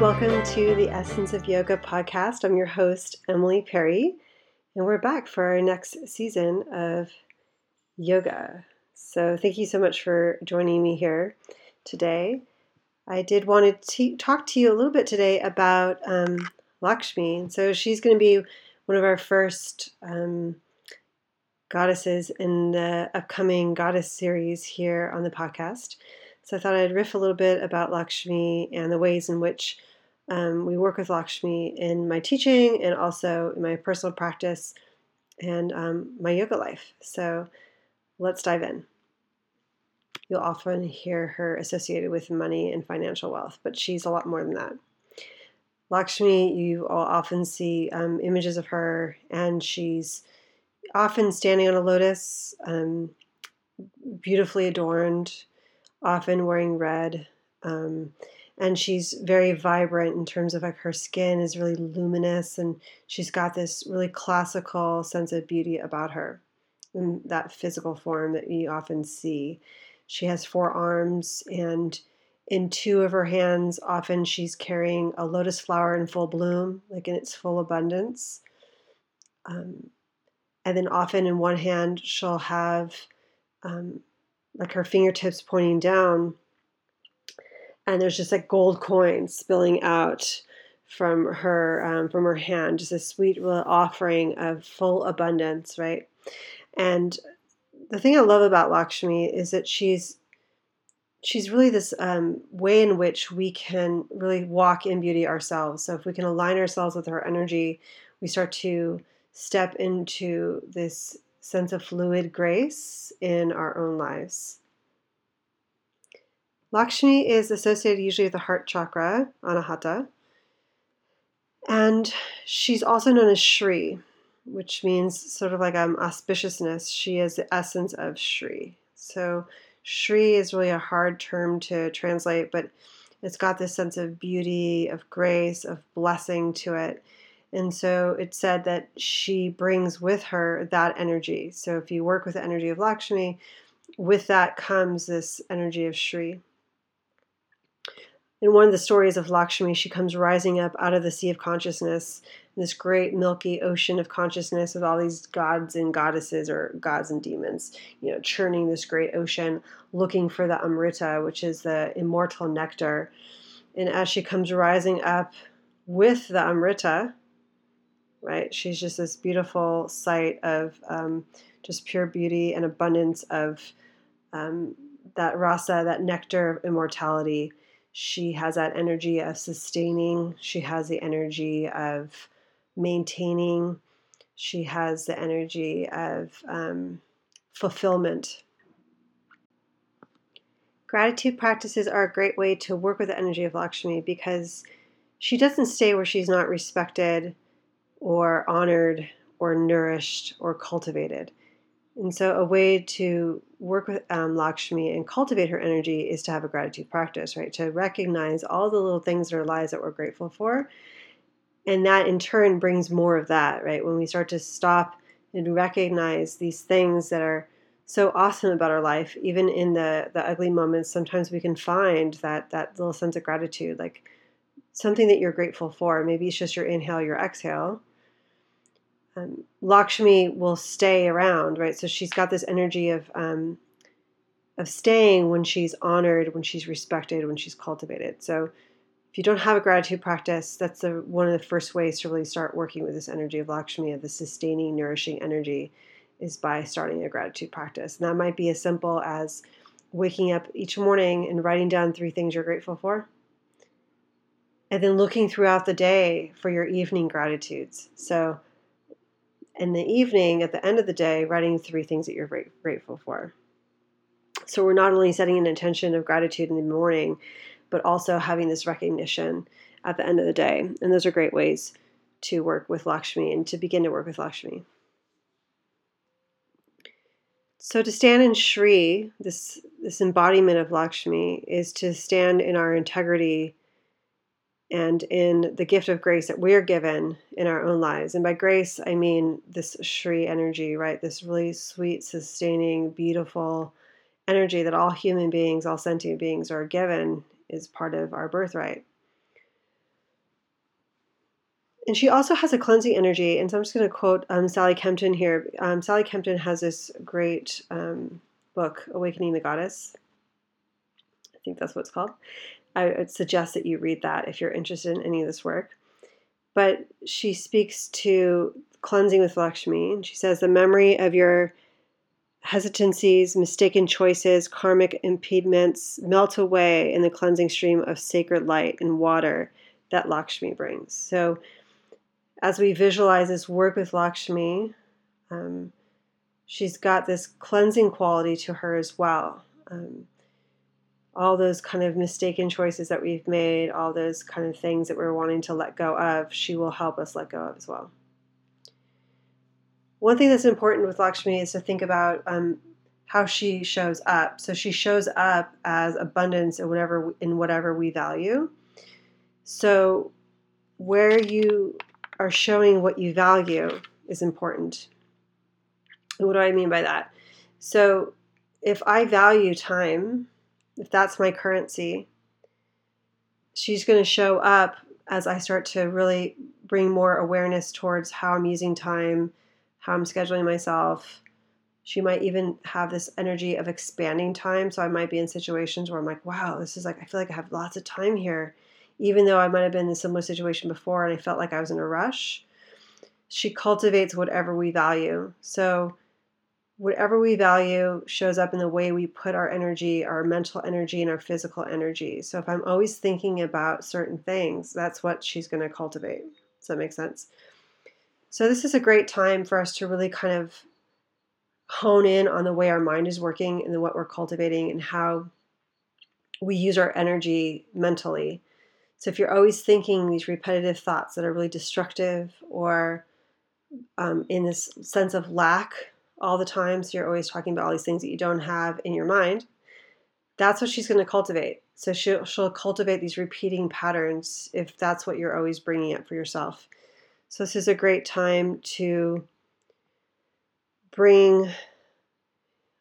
welcome to the Essence of Yoga podcast. I'm your host, Emily Perry, and we're back for our next season of yoga. So, thank you so much for joining me here today. I did want to talk to you a little bit today about um, Lakshmi. So, she's going to be one of our first um, goddesses in the upcoming goddess series here on the podcast. So I thought I'd riff a little bit about Lakshmi and the ways in which um, we work with Lakshmi in my teaching and also in my personal practice and um, my yoga life. So let's dive in. You'll often hear her associated with money and financial wealth, but she's a lot more than that. Lakshmi, you all often see um, images of her, and she's often standing on a lotus, um, beautifully adorned often wearing red. Um, and she's very vibrant in terms of like her skin is really luminous and she's got this really classical sense of beauty about her in that physical form that you often see. She has four arms and in two of her hands, often she's carrying a lotus flower in full bloom, like in its full abundance. Um, and then often in one hand, she'll have um, like her fingertips pointing down and there's just like gold coins spilling out from her um, from her hand just a sweet little offering of full abundance right? And the thing i love about lakshmi is that she's she's really this um, way in which we can really walk in beauty ourselves. So if we can align ourselves with her energy we start to step into this sense of fluid grace in our own lives. Lakshmi is associated usually with the heart chakra, Anahata, and she's also known as Shri, which means sort of like um, auspiciousness. She is the essence of Shri. So, Shri is really a hard term to translate, but it's got this sense of beauty, of grace, of blessing to it. And so it said that she brings with her that energy. So if you work with the energy of Lakshmi, with that comes this energy of Shri. In one of the stories of Lakshmi, she comes rising up out of the sea of consciousness, this great milky ocean of consciousness with all these gods and goddesses or gods and demons, you know, churning this great ocean, looking for the Amrita, which is the immortal nectar. And as she comes rising up with the Amrita, right? She's just this beautiful sight of um, just pure beauty and abundance of um, that rasa, that nectar of immortality. She has that energy of sustaining, she has the energy of maintaining, she has the energy of um, fulfillment. Gratitude practices are a great way to work with the energy of Lakshmi because she doesn't stay where she's not respected or honored or nourished or cultivated. And so, a way to work with um, Lakshmi and cultivate her energy is to have a gratitude practice, right? To recognize all the little things in our lives that we're grateful for. And that in turn brings more of that, right? When we start to stop and recognize these things that are so awesome about our life, even in the, the ugly moments, sometimes we can find that, that little sense of gratitude, like something that you're grateful for. Maybe it's just your inhale, your exhale um, Lakshmi will stay around, right? So she's got this energy of um, of staying when she's honored, when she's respected, when she's cultivated. So if you don't have a gratitude practice, that's the, one of the first ways to really start working with this energy of Lakshmi, of the sustaining, nourishing energy, is by starting a gratitude practice. And that might be as simple as waking up each morning and writing down three things you're grateful for. And then looking throughout the day for your evening gratitudes. So in the evening, at the end of the day, writing three things that you're grateful for. So we're not only setting an intention of gratitude in the morning, but also having this recognition at the end of the day. And those are great ways to work with Lakshmi and to begin to work with Lakshmi. So to stand in Shri, this this embodiment of Lakshmi, is to stand in our integrity and in the gift of grace that we're given in our own lives. And by grace, I mean this Shri energy, right? This really sweet, sustaining, beautiful energy that all human beings, all sentient beings are given is part of our birthright. and she also has a cleansing energy. And so I'm just going to quote um, Sally Kempton here. Um, Sally Kempton has this great um, book, Awakening the Goddess. I think that's what it's called. I would suggest that you read that if you're interested in any of this work. But she speaks to cleansing with Lakshmi. And she says, The memory of your hesitancies, mistaken choices, karmic impediments melt away in the cleansing stream of sacred light and water that Lakshmi brings. So, as we visualize this work with Lakshmi, um, she's got this cleansing quality to her as well. Um, all those kind of mistaken choices that we've made, all those kind of things that we're wanting to let go of, she will help us let go of as well. One thing that's important with Lakshmi is to think about um, how she shows up. So she shows up as abundance in whatever in whatever we value. So where you are showing what you value is important. What do I mean by that? So if I value time, if that's my currency, she's going to show up as I start to really bring more awareness towards how I'm using time, how I'm scheduling myself. She might even have this energy of expanding time. So I might be in situations where I'm like, wow, this is like, I feel like I have lots of time here even though I might have been in a similar situation before and I felt like I was in a rush. She cultivates whatever we value. So, whatever we value shows up in the way we put our energy, our mental energy, and our physical energy. So, if I'm always thinking about certain things, that's what she's going to cultivate. Does that make sense? So, this is a great time for us to really kind of hone in on the way our mind is working and what we're cultivating and how we use our energy mentally so if you're always thinking these repetitive thoughts that are really destructive or um, in this sense of lack all the time, so you're always talking about all these things that you don't have in your mind, that's what she's going to cultivate. So she'll, she'll cultivate these repeating patterns if that's what you're always bringing up for yourself. So this is a great time to bring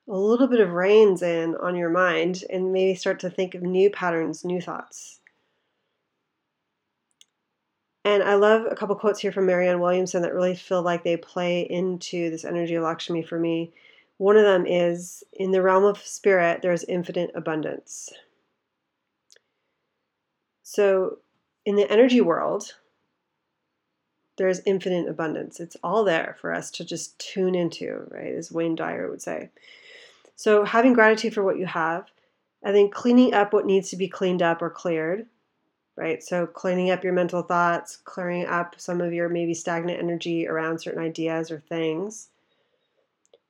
a little bit of reins in on your mind and maybe start to think of new patterns, new thoughts. And I love a couple quotes here from Marianne Williamson that really feel like they play into this energy of Lakshmi for me. One of them is In the realm of spirit, there is infinite abundance. So, in the energy world, there is infinite abundance. It's all there for us to just tune into, right? As Wayne Dyer would say. So, having gratitude for what you have, and then cleaning up what needs to be cleaned up or cleared, right? So, cleaning up your mental thoughts, clearing up some of your maybe stagnant energy around certain ideas or things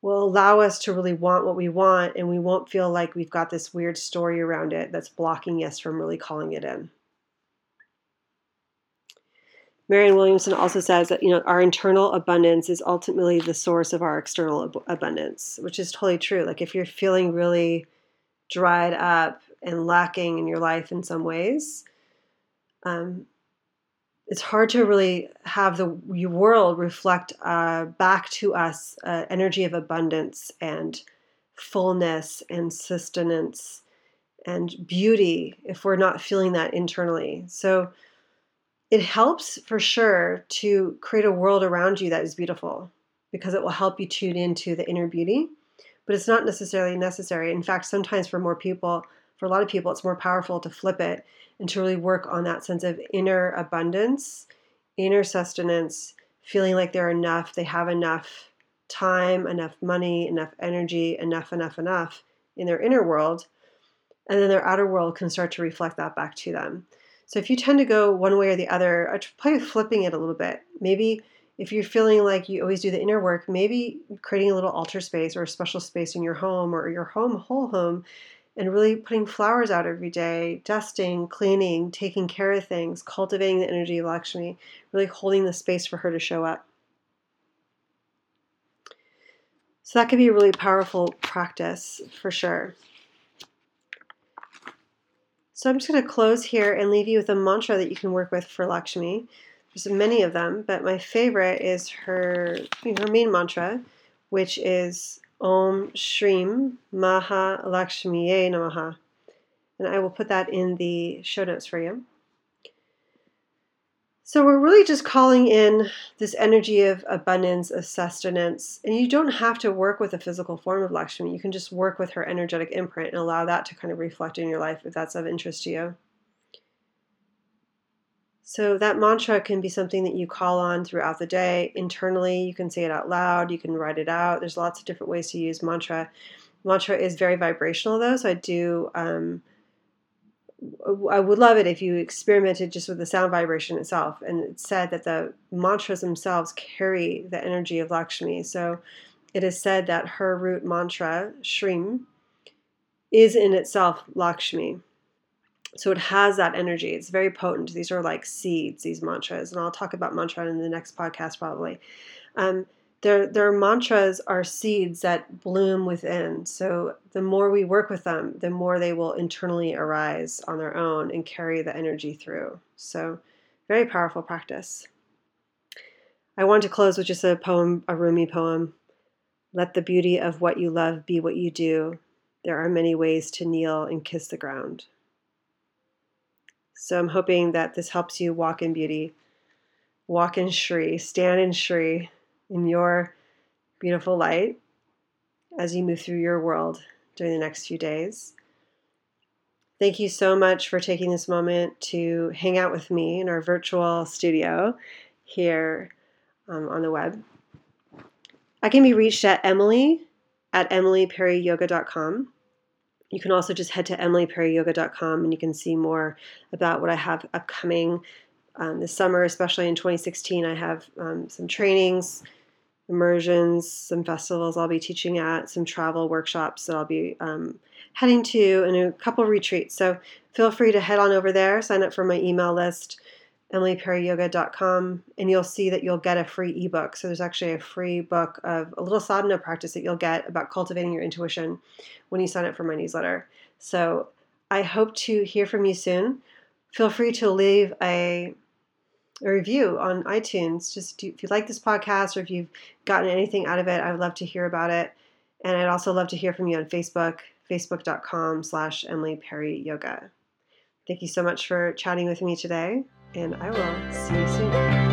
will allow us to really want what we want, and we won't feel like we've got this weird story around it that's blocking us from really calling it in. Marianne Williamson also says that you know our internal abundance is ultimately the source of our external ab- abundance, which is totally true. Like if you're feeling really dried up and lacking in your life in some ways, um, it's hard to really have the world reflect uh, back to us uh, energy of abundance and fullness and sustenance and beauty if we're not feeling that internally. So it helps for sure to create a world around you that is beautiful because it will help you tune into the inner beauty. But it's not necessarily necessary. In fact, sometimes for more people, for a lot of people, it's more powerful to flip it and to really work on that sense of inner abundance, inner sustenance, feeling like they're enough, they have enough time, enough money, enough energy, enough, enough, enough in their inner world. And then their outer world can start to reflect that back to them. So if you tend to go one way or the other, I play with flipping it a little bit. Maybe if you're feeling like you always do the inner work, maybe creating a little altar space or a special space in your home or your home, whole home, and really putting flowers out every day, dusting, cleaning, taking care of things, cultivating the energy of Lakshmi, really holding the space for her to show up. So that could be a really powerful practice for sure. So I'm just going to close here and leave you with a mantra that you can work with for Lakshmi. There's many of them, but my favorite is her her main mantra, which is Om Shrim Maha Lakshmiye Namaha. And I will put that in the show notes for you. So we're really just calling in this energy of abundance, of sustenance. And you don't have to work with a physical form of Lakshmi. You can just work with her energetic imprint and allow that to kind of reflect in your life if that's of interest to you. So that mantra can be something that you call on throughout the day. Internally, you can say it out loud, you can write it out. There's lots of different ways to use mantra. Mantra is very vibrational though, so I do um, I would love it if you experimented just with the sound vibration itself. And it said that the mantras themselves carry the energy of Lakshmi. So it is said that her root mantra, Shrim, is in itself Lakshmi. So it has that energy. It's very potent. These are like seeds, these mantras. And I'll talk about mantra in the next podcast probably. Um, their their mantras are seeds that bloom within. So the more we work with them, the more they will internally arise on their own and carry the energy through. So very powerful practice. I want to close with just a poem, a Rumi poem. Let the beauty of what you love be what you do. There are many ways to kneel and kiss the ground. So I'm hoping that this helps you walk in beauty, walk in Shri, stand in Shri, in your beautiful light as you move through your world during the next few days. Thank you so much for taking this moment to hang out with me in our virtual studio here um, on the web. I can be reached at Emily at emilyperryyoga.com. You can also just head to emilyperryyoga.com and you can see more about what I have upcoming um, this summer, especially in 2016. I have um, some trainings immersions, some festivals I'll be teaching at, some travel workshops that I'll be um, heading to, and a couple retreats. So feel free to head on over there, sign up for my email list, emilyperryyoga.com, and you'll see that you'll get a free ebook. So there's actually a free book of a little sadhana practice that you'll get about cultivating your intuition when you sign up for my newsletter. So I hope to hear from you soon. Feel free to leave a a review on iTunes. Just do, if you like this podcast or if you've gotten anything out of it, I would love to hear about it. And I'd also love to hear from you on Facebook, facebook.com slash Emily Perry Yoga. Thank you so much for chatting with me today, and I will see you soon.